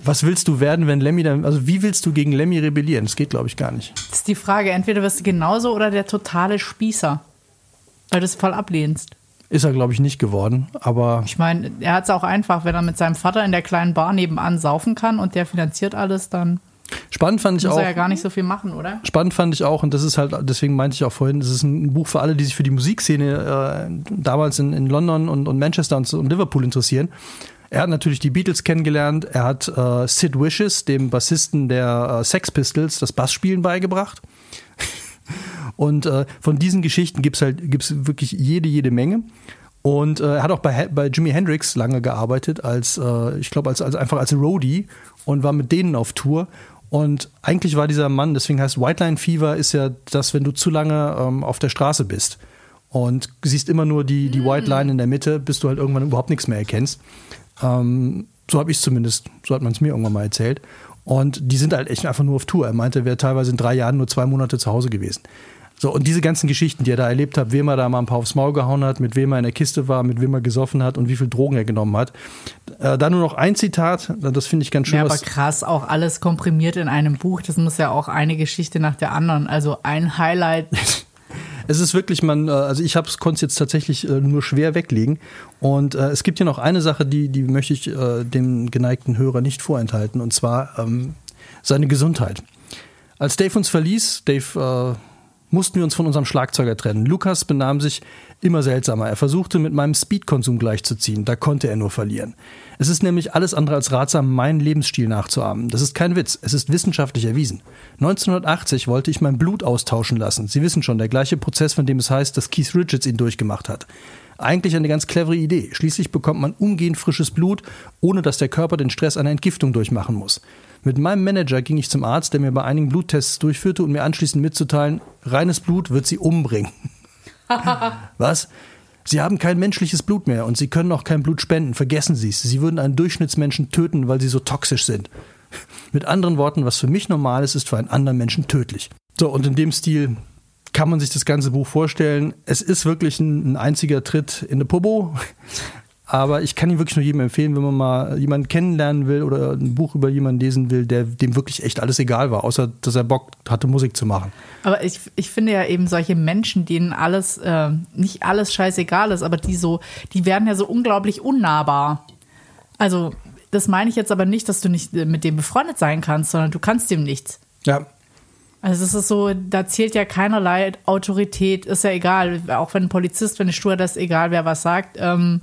was willst du werden, wenn Lemmy dann. Also, wie willst du gegen Lemmy rebellieren? Das geht, glaube ich, gar nicht. Das ist die Frage. Entweder wirst du genauso oder der totale Spießer. Weil du es voll ablehnst. Ist er, glaube ich, nicht geworden. Aber Ich meine, er hat es auch einfach, wenn er mit seinem Vater in der kleinen Bar nebenan saufen kann und der finanziert alles, dann spannend fand ich muss auch. er ja gar nicht so viel machen, oder? Spannend fand ich auch, und das ist halt, deswegen meinte ich auch vorhin, das ist ein Buch für alle, die sich für die Musikszene äh, damals in, in London und, und Manchester und, und Liverpool interessieren. Er hat natürlich die Beatles kennengelernt, er hat äh, Sid Vicious, dem Bassisten der äh, Sex Pistols, das Bassspielen beigebracht. Und äh, von diesen Geschichten gibt's halt gibt's wirklich jede, jede Menge. Und äh, er hat auch bei, bei Jimi Hendrix lange gearbeitet, als, äh, ich glaube, als, als einfach als Roadie und war mit denen auf Tour. Und eigentlich war dieser Mann, deswegen heißt White Line Fever, ist ja das, wenn du zu lange ähm, auf der Straße bist und siehst immer nur die, die White Line in der Mitte, bis du halt irgendwann überhaupt nichts mehr erkennst. Ähm, so habe ich es zumindest, so hat man es mir irgendwann mal erzählt. Und die sind halt echt einfach nur auf Tour. Er meinte, er wäre teilweise in drei Jahren nur zwei Monate zu Hause gewesen. So, und diese ganzen Geschichten, die er da erlebt hat, wem er da mal ein paar aufs Maul gehauen hat, mit wem er in der Kiste war, mit wem er gesoffen hat und wie viel Drogen er genommen hat. Äh, da nur noch ein Zitat, das finde ich ganz schön. Ja, aber krass, auch alles komprimiert in einem Buch. Das muss ja auch eine Geschichte nach der anderen. Also ein Highlight. Es ist wirklich, man, äh, also ich konnte es jetzt tatsächlich äh, nur schwer weglegen. Und äh, es gibt hier noch eine Sache, die, die möchte ich äh, dem geneigten Hörer nicht vorenthalten. Und zwar, ähm, Seine Gesundheit. Als Dave uns verließ, Dave, äh, mussten wir uns von unserem Schlagzeuger trennen. Lukas benahm sich immer seltsamer. Er versuchte mit meinem Speedkonsum gleichzuziehen. Da konnte er nur verlieren. Es ist nämlich alles andere als ratsam, meinen Lebensstil nachzuahmen. Das ist kein Witz. Es ist wissenschaftlich erwiesen. 1980 wollte ich mein Blut austauschen lassen. Sie wissen schon, der gleiche Prozess, von dem es heißt, dass Keith Richards ihn durchgemacht hat. Eigentlich eine ganz clevere Idee. Schließlich bekommt man umgehend frisches Blut, ohne dass der Körper den Stress einer Entgiftung durchmachen muss. Mit meinem Manager ging ich zum Arzt, der mir bei einigen Bluttests durchführte und mir anschließend mitzuteilen, reines Blut wird sie umbringen. Was? Sie haben kein menschliches Blut mehr und Sie können auch kein Blut spenden. Vergessen Sie es. Sie würden einen Durchschnittsmenschen töten, weil Sie so toxisch sind. Mit anderen Worten, was für mich normal ist, ist für einen anderen Menschen tödlich. So, und in dem Stil kann man sich das ganze Buch vorstellen. Es ist wirklich ein, ein einziger Tritt in eine Pobo. Aber ich kann ihn wirklich nur jedem empfehlen, wenn man mal jemanden kennenlernen will oder ein Buch über jemanden lesen will, der dem wirklich echt alles egal war, außer dass er Bock hatte, Musik zu machen. Aber ich, ich finde ja eben solche Menschen, denen alles, äh, nicht alles scheißegal ist, aber die so, die werden ja so unglaublich unnahbar. Also, das meine ich jetzt aber nicht, dass du nicht mit dem befreundet sein kannst, sondern du kannst dem nichts. Ja. Also es ist so, da zählt ja keinerlei Autorität, ist ja egal, auch wenn ein Polizist, wenn eine Stewardess, egal wer was sagt, ähm,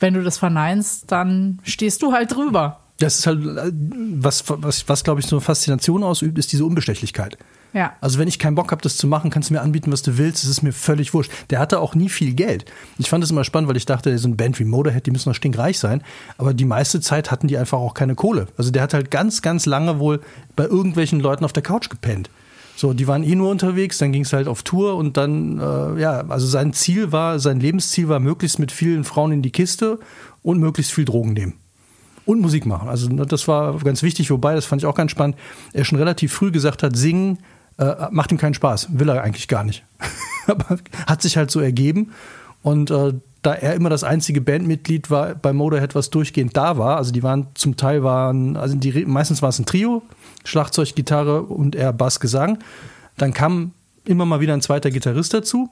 wenn du das verneinst, dann stehst du halt drüber. Das ist halt, was, was, was glaube ich, so eine Faszination ausübt, ist diese Unbestechlichkeit. Ja. Also wenn ich keinen Bock habe, das zu machen, kannst du mir anbieten, was du willst. Es ist mir völlig wurscht. Der hatte auch nie viel Geld. Ich fand es immer spannend, weil ich dachte, so ein Band wie Motorhead, die müssen noch stinkreich sein. Aber die meiste Zeit hatten die einfach auch keine Kohle. Also der hat halt ganz, ganz lange wohl bei irgendwelchen Leuten auf der Couch gepennt. So, die waren eh nur unterwegs, dann ging es halt auf Tour und dann, äh, ja, also sein Ziel war, sein Lebensziel war, möglichst mit vielen Frauen in die Kiste und möglichst viel Drogen nehmen. Und Musik machen. Also ne, das war ganz wichtig, wobei, das fand ich auch ganz spannend, er schon relativ früh gesagt hat, singen äh, macht ihm keinen Spaß, will er eigentlich gar nicht. Aber hat sich halt so ergeben und äh, da er immer das einzige Bandmitglied war bei Motorhead, was durchgehend da war, also die waren zum Teil waren, also die meistens war es ein Trio, Schlagzeug, Gitarre und er Bass, Gesang. Dann kam immer mal wieder ein zweiter Gitarrist dazu.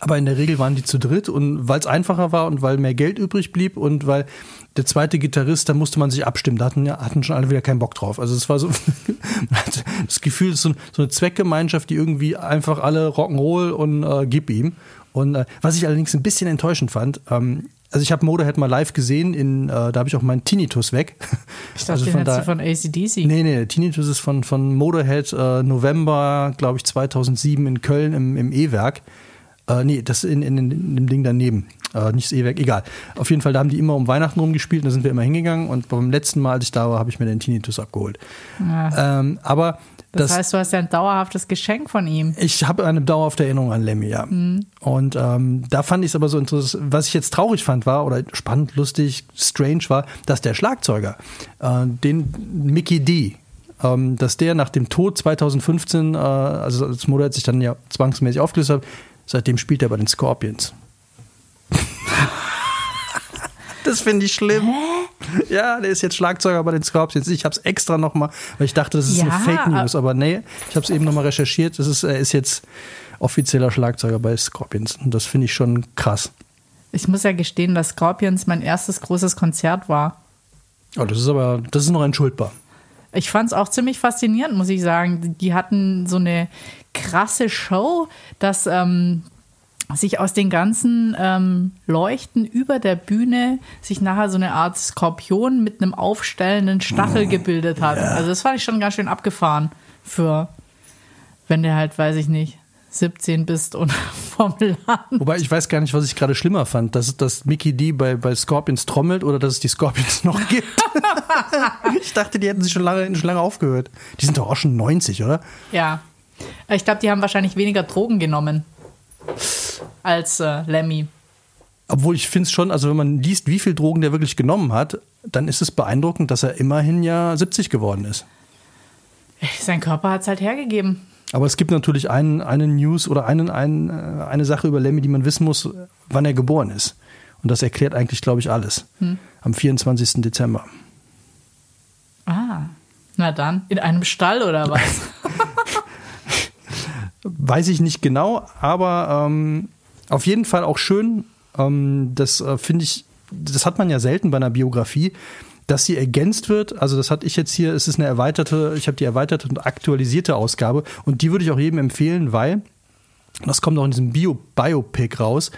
Aber in der Regel waren die zu dritt und weil es einfacher war und weil mehr Geld übrig blieb und weil der zweite Gitarrist, da musste man sich abstimmen, da hatten, hatten schon alle wieder keinen Bock drauf. Also es war so, das Gefühl, es ist so, so, eine Zweckgemeinschaft, die irgendwie einfach alle Rock'n'Roll und äh, gib ihm. Und äh, was ich allerdings ein bisschen enttäuschend fand, ähm, also ich habe Motorhead mal live gesehen, in, äh, da habe ich auch meinen Tinnitus weg. Ich dachte, also von, da, von ACDC. Nee, nee, Tinnitus ist von, von Motorhead äh, November, glaube ich, 2007 in Köln im, im E-Werk. Äh, nee, das in, in, in, dem Ding daneben. Äh, nicht das E-Werk, egal. Auf jeden Fall, da haben die immer um Weihnachten rumgespielt und da sind wir immer hingegangen und beim letzten Mal, als ich da war, habe ich mir den Tinnitus abgeholt. Ja. Ähm, aber das, das, heißt, du hast ja ein dauerhaftes Geschenk von ihm. Ich habe eine dauerhafte Erinnerung an Lemmy, ja. Mhm. Und ähm, da fand ich es aber so interessant. Was ich jetzt traurig fand, war, oder spannend, lustig, strange war, dass der Schlagzeuger, äh, den Mickey D., ähm, dass der nach dem Tod 2015, äh, also das Modell hat sich dann ja zwangsmäßig aufgelöst hat, seitdem spielt er bei den Scorpions. Das finde ich schlimm. Hä? Ja, der ist jetzt Schlagzeuger bei den Scorpions. Ich habe es extra nochmal, weil ich dachte, das ist ja, eine Fake News, aber nee, ich habe es eben nochmal recherchiert. Das ist, er ist jetzt offizieller Schlagzeuger bei Scorpions. Und das finde ich schon krass. Ich muss ja gestehen, dass Scorpions mein erstes großes Konzert war. Oh, das ist aber, das ist noch entschuldbar. Ich fand es auch ziemlich faszinierend, muss ich sagen. Die hatten so eine krasse Show, dass ähm, sich aus den ganzen ähm, Leuchten über der Bühne sich nachher so eine Art Skorpion mit einem aufstellenden Stachel gebildet hat. Ja. Also das fand ich schon ganz schön abgefahren für, wenn der halt, weiß ich nicht, 17 bist und vom Land. Wobei ich weiß gar nicht, was ich gerade schlimmer fand, dass, dass Mickey D bei, bei Scorpions trommelt oder dass es die Scorpions noch gibt. ich dachte, die hätten sich schon lange, schon lange aufgehört. Die sind doch auch schon 90, oder? Ja. Ich glaube, die haben wahrscheinlich weniger Drogen genommen als äh, Lemmy. Obwohl ich finde es schon, also wenn man liest, wie viel Drogen der wirklich genommen hat, dann ist es beeindruckend, dass er immerhin ja 70 geworden ist. Sein Körper hat es halt hergegeben. Aber es gibt natürlich einen, eine News oder einen, einen, äh, eine Sache über Lemmy, die man wissen muss, wann er geboren ist. Und das erklärt eigentlich, glaube ich, alles. Hm. Am 24. Dezember. Ah, na dann. In einem Stall oder was? Weiß ich nicht genau, aber ähm, auf jeden Fall auch schön. Ähm, das äh, finde ich, das hat man ja selten bei einer Biografie, dass sie ergänzt wird. Also das hatte ich jetzt hier, es ist eine erweiterte, ich habe die erweiterte und aktualisierte Ausgabe und die würde ich auch jedem empfehlen, weil, das kommt auch in diesem Bio Biopic raus,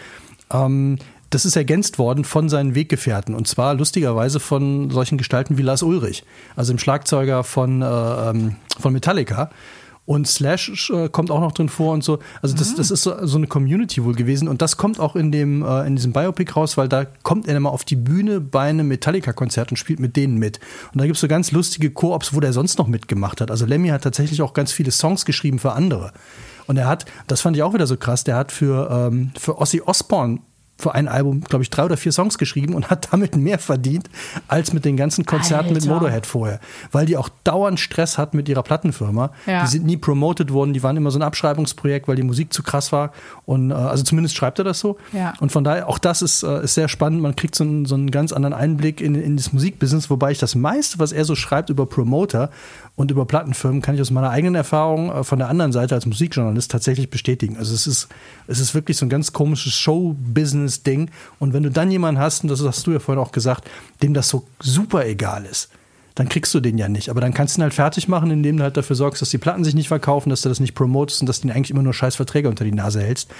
ähm, das ist ergänzt worden von seinen Weggefährten und zwar lustigerweise von solchen Gestalten wie Lars Ulrich, also dem Schlagzeuger von, äh, ähm, von Metallica. Und Slash äh, kommt auch noch drin vor und so. Also das, mhm. das ist so, so, eine Community wohl gewesen. Und das kommt auch in dem äh, in diesem Biopic raus, weil da kommt er immer auf die Bühne bei einem Metallica-Konzert und spielt mit denen mit. Und da gibt es so ganz lustige Koops, wo der sonst noch mitgemacht hat. Also Lemmy hat tatsächlich auch ganz viele Songs geschrieben für andere. Und er hat, das fand ich auch wieder so krass, der hat für, ähm, für Ozzy Osbourne für ein Album, glaube ich, drei oder vier Songs geschrieben und hat damit mehr verdient als mit den ganzen Konzerten Alter. mit Motorhead vorher. Weil die auch dauernd Stress hat mit ihrer Plattenfirma. Ja. Die sind nie promoted worden, die waren immer so ein Abschreibungsprojekt, weil die Musik zu krass war. Und äh, also zumindest schreibt er das so. Ja. Und von daher, auch das ist, äh, ist sehr spannend. Man kriegt so einen, so einen ganz anderen Einblick in, in das Musikbusiness, wobei ich das meiste, was er so schreibt über Promoter und über Plattenfirmen kann ich aus meiner eigenen Erfahrung äh, von der anderen Seite als Musikjournalist tatsächlich bestätigen. Also es ist, es ist wirklich so ein ganz komisches Show-Business-Ding. Und wenn du dann jemanden hast, und das hast du ja vorhin auch gesagt, dem das so super egal ist, dann kriegst du den ja nicht. Aber dann kannst du ihn halt fertig machen, indem du halt dafür sorgst, dass die Platten sich nicht verkaufen, dass du das nicht promotest und dass du ihnen eigentlich immer nur scheiß Verträge unter die Nase hältst.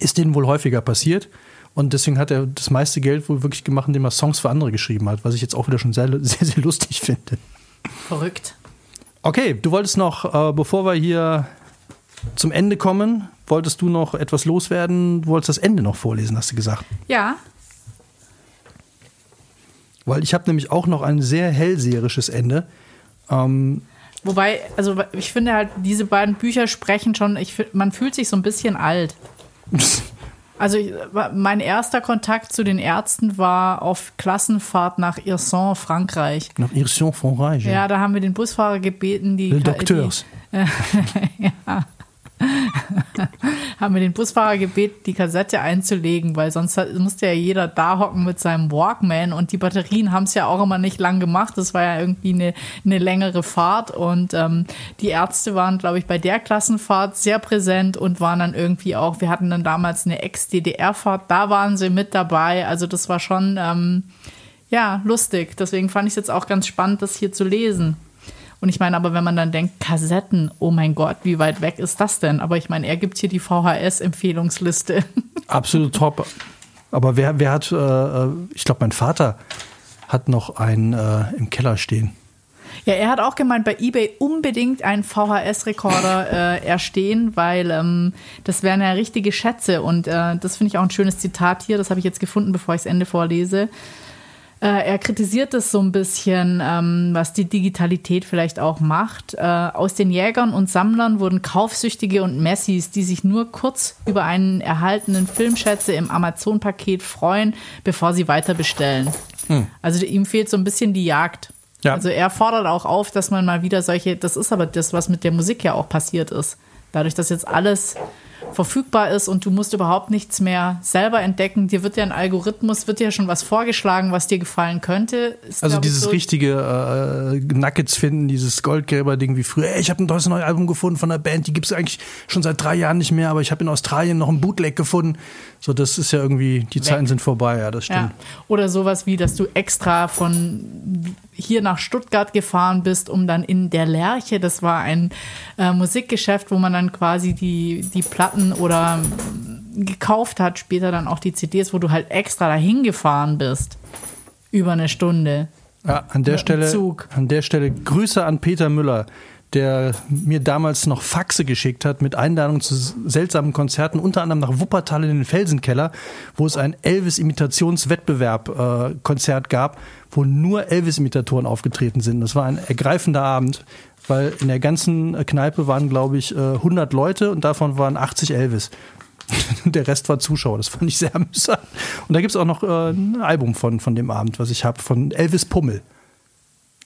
Ist denen wohl häufiger passiert. Und deswegen hat er das meiste Geld wohl wirklich gemacht, indem er Songs für andere geschrieben hat, was ich jetzt auch wieder schon sehr, sehr, sehr lustig finde. Verrückt. Okay, du wolltest noch, äh, bevor wir hier zum Ende kommen, wolltest du noch etwas loswerden? Du wolltest das Ende noch vorlesen, hast du gesagt. Ja. Weil ich habe nämlich auch noch ein sehr hellseherisches Ende. Ähm, Wobei, also ich finde halt, diese beiden Bücher sprechen schon, ich, man fühlt sich so ein bisschen alt. Also mein erster Kontakt zu den Ärzten war auf Klassenfahrt nach Irson, Frankreich. Nach Irson, Frankreich. Ja, ja da haben wir den Busfahrer gebeten, die. Le Docteurs. Die, ja. haben wir den Busfahrer gebeten, die Kassette einzulegen, weil sonst musste ja jeder da hocken mit seinem Walkman und die Batterien haben es ja auch immer nicht lang gemacht. Das war ja irgendwie eine, eine längere Fahrt und ähm, die Ärzte waren, glaube ich, bei der Klassenfahrt sehr präsent und waren dann irgendwie auch, wir hatten dann damals eine Ex-DDR-Fahrt, da waren sie mit dabei. Also das war schon, ähm, ja, lustig. Deswegen fand ich es jetzt auch ganz spannend, das hier zu lesen. Und ich meine, aber wenn man dann denkt, Kassetten, oh mein Gott, wie weit weg ist das denn? Aber ich meine, er gibt hier die VHS-Empfehlungsliste. Absolut top. Aber wer, wer hat, äh, äh ich glaube, mein Vater hat noch einen äh, im Keller stehen. Ja, er hat auch gemeint, bei eBay unbedingt einen VHS-Rekorder äh, erstehen, weil ähm, das wären ja richtige Schätze. Und äh, das finde ich auch ein schönes Zitat hier, das habe ich jetzt gefunden, bevor ich das Ende vorlese. Äh, er kritisiert es so ein bisschen, ähm, was die Digitalität vielleicht auch macht. Äh, aus den Jägern und Sammlern wurden Kaufsüchtige und Messis, die sich nur kurz über einen erhaltenen Filmschätze im Amazon-Paket freuen, bevor sie weiter bestellen. Hm. Also ihm fehlt so ein bisschen die Jagd. Ja. Also er fordert auch auf, dass man mal wieder solche, das ist aber das, was mit der Musik ja auch passiert ist. Dadurch, dass jetzt alles verfügbar ist und du musst überhaupt nichts mehr selber entdecken. Dir wird ja ein Algorithmus, wird ja schon was vorgeschlagen, was dir gefallen könnte. Ist, also dieses so richtige äh, Nuggets finden, dieses Goldgräber-Ding wie früher. Ey, ich habe ein tolles neues Album gefunden von einer Band, die gibt es eigentlich schon seit drei Jahren nicht mehr, aber ich habe in Australien noch ein Bootleg gefunden. So, das ist ja irgendwie, die Weg. Zeiten sind vorbei, ja, das stimmt. Ja. Oder sowas wie, dass du extra von hier nach Stuttgart gefahren bist, um dann in der Lerche, das war ein äh, Musikgeschäft, wo man dann quasi die, die Platten oder gekauft hat, später dann auch die CDs, wo du halt extra dahin gefahren bist. Über eine Stunde. Ja, an der Stelle, an der Stelle Grüße an Peter Müller der mir damals noch Faxe geschickt hat mit Einladungen zu seltsamen Konzerten, unter anderem nach Wuppertal in den Felsenkeller, wo es ein Elvis-Imitations-Wettbewerb-Konzert äh, gab, wo nur Elvis-Imitatoren aufgetreten sind. Das war ein ergreifender Abend, weil in der ganzen Kneipe waren, glaube ich, 100 äh, Leute und davon waren 80 Elvis. der Rest war Zuschauer. Das fand ich sehr amüsant. Und da gibt es auch noch äh, ein Album von, von dem Abend, was ich habe, von Elvis Pummel.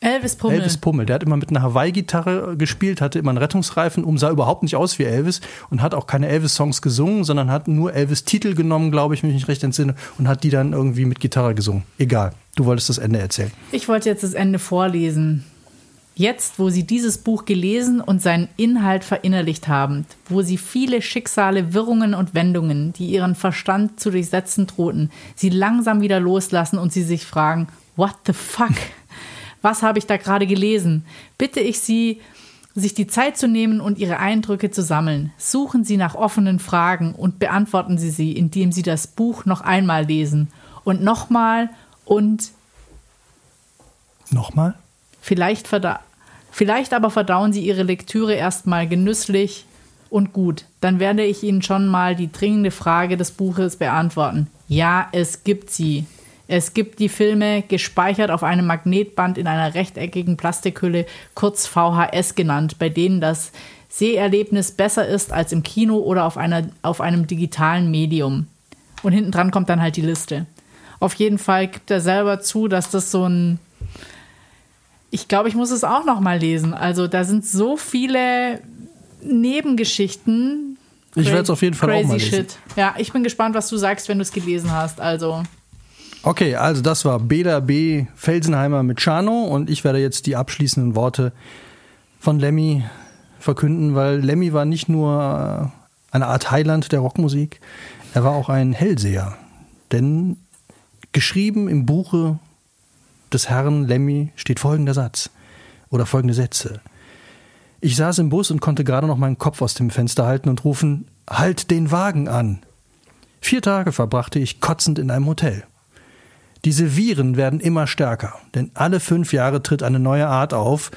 Elvis Pummel. Elvis Pummel. Der hat immer mit einer Hawaii-Gitarre gespielt, hatte immer einen Rettungsreifen um, sah überhaupt nicht aus wie Elvis und hat auch keine Elvis-Songs gesungen, sondern hat nur Elvis-Titel genommen, glaube ich, wenn ich mich recht entsinne, und hat die dann irgendwie mit Gitarre gesungen. Egal. Du wolltest das Ende erzählen. Ich wollte jetzt das Ende vorlesen. Jetzt, wo Sie dieses Buch gelesen und seinen Inhalt verinnerlicht haben, wo Sie viele Schicksale, Wirrungen und Wendungen, die Ihren Verstand zu durchsetzen drohten, Sie langsam wieder loslassen und Sie sich fragen, What the fuck? Was habe ich da gerade gelesen? Bitte ich Sie, sich die Zeit zu nehmen und Ihre Eindrücke zu sammeln. Suchen Sie nach offenen Fragen und beantworten Sie sie, indem Sie das Buch noch einmal lesen. Und nochmal und Nochmal? Vielleicht, verda vielleicht aber verdauen Sie Ihre Lektüre erstmal genüsslich und gut. Dann werde ich Ihnen schon mal die dringende Frage des Buches beantworten. Ja, es gibt sie. Es gibt die Filme gespeichert auf einem Magnetband in einer rechteckigen Plastikhülle, kurz VHS genannt, bei denen das Seherlebnis besser ist als im Kino oder auf, einer, auf einem digitalen Medium. Und hinten dran kommt dann halt die Liste. Auf jeden Fall gibt er selber zu, dass das so ein ich glaube, ich muss es auch noch mal lesen. Also da sind so viele Nebengeschichten. Ich werde es auf jeden Fall Crazy auch mal lesen. Shit. Ja, ich bin gespannt, was du sagst, wenn du es gelesen hast. Also Okay, also das war Bela B. Felsenheimer mit Chano und ich werde jetzt die abschließenden Worte von Lemmy verkünden, weil Lemmy war nicht nur äh, eine Art Heiland der Rockmusik, er war auch ein Hellseher. Denn geschrieben im Buche des Herrn Lemmy steht folgender Satz oder folgende Sätze. Ich saß im Bus und konnte gerade noch meinen Kopf aus dem Fenster halten und rufen, Halt den Wagen an. Vier Tage verbrachte ich kotzend in einem Hotel. Diese Viren werden immer stärker, denn alle fünf Jahre tritt eine neue Art auf,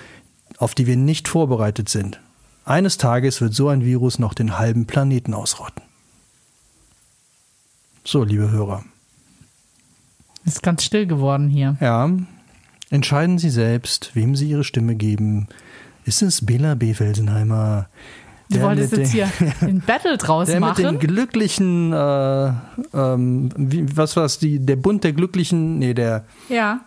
auf die wir nicht vorbereitet sind. Eines Tages wird so ein Virus noch den halben Planeten ausrotten. So, liebe Hörer. ist ganz still geworden hier. Ja, entscheiden Sie selbst, wem Sie Ihre Stimme geben. Ist es Bela B. Felsenheimer? Du wolltest jetzt den- hier einen Battle draus Der mit den machen. glücklichen, äh, ähm, wie, was war's, die, der Bund der Glücklichen, nee, der Ja.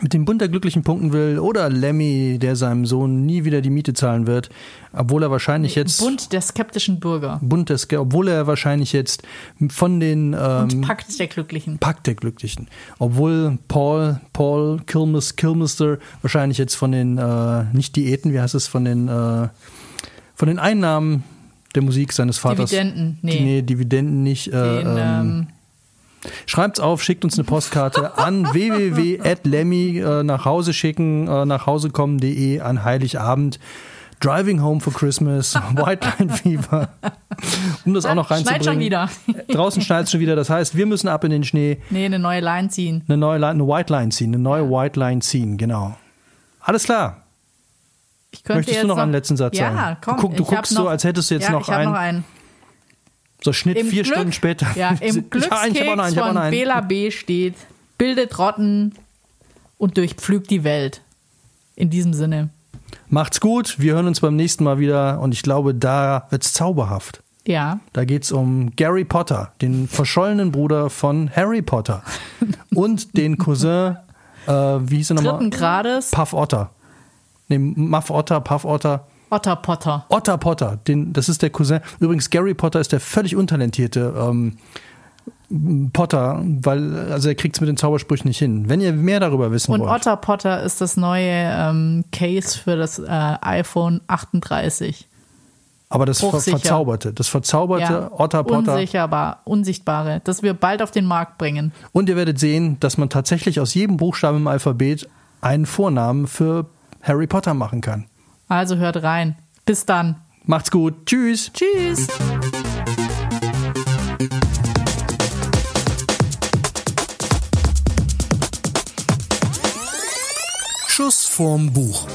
mit dem Bund der Glücklichen punkten will, oder Lemmy, der seinem Sohn nie wieder die Miete zahlen wird, obwohl er wahrscheinlich jetzt Bund der skeptischen Bürger. Bund des, obwohl er wahrscheinlich jetzt von den Und ähm, Pakt der Glücklichen. Pakt der Glücklichen, obwohl Paul Paul Kilmis, Kilmister wahrscheinlich jetzt von den äh, nicht Diäten, wie heißt es, von den äh, von den Einnahmen der Musik seines Vaters Dividenden, nee. nee Dividenden nicht äh, Den, ähm, ähm, Schreibt's auf, schickt uns eine Postkarte an www.lemmy äh, nach Hause schicken, äh, nach Hause kommen.de an Heiligabend. Driving Home for Christmas, White Line Fever. Um das auch noch Schneit reinzubringen. schon wieder. Draußen schneit schon wieder. Das heißt, wir müssen ab in den Schnee, nee, eine neue Line ziehen. eine neue Line, eine White Line ziehen, eine neue White Line ziehen, genau. Alles klar. Ich könnte Möchtest du noch einen letzten Satz ja, sagen? Komm, Du guck- du guckst so, als hättest du jetzt ja, noch einen. noch einen. So Schnitt Im vier Glück- Stunden später. Ja, im Glückskeks noch einen, noch von. Bela B. steht, bildet Rotten und durchpflügt die Welt. In diesem Sinne. Macht's gut. Wir hören uns beim nächsten Mal wieder und ich glaube, da wird's zauberhaft. Ja. Da geht's um Gary Potter, den verschollenen Bruder von Harry Potter. Und den Cousin, äh, wie hieß er nochmal? Dritten Grades, Puff Otter. Nee, Muff Otter, Puff Otter. Otter Potter. Otter Potter, den, das ist der Cousin. Übrigens, Gary Potter ist der völlig untalentierte ähm, Potter, weil also er kriegt es mit den Zaubersprüchen nicht hin. Wenn ihr mehr darüber wissen Und wollt, Otter Potter ist das neue ähm, Case für das äh, iPhone 38. aber das ver. Verzauberte, das verzauberte Ja, Otter Potter. unsicherbar, unsichtbare, das wir bald auf den Markt bringen. Und ihr werdet sehen, dass man tatsächlich aus jedem Buchstaben im Alphabet einen Vornamen für Harry Potter machen kann. Also hört rein. Bis dann. Macht's gut. Tschüss. Tschüss. Schuss vorm Buch.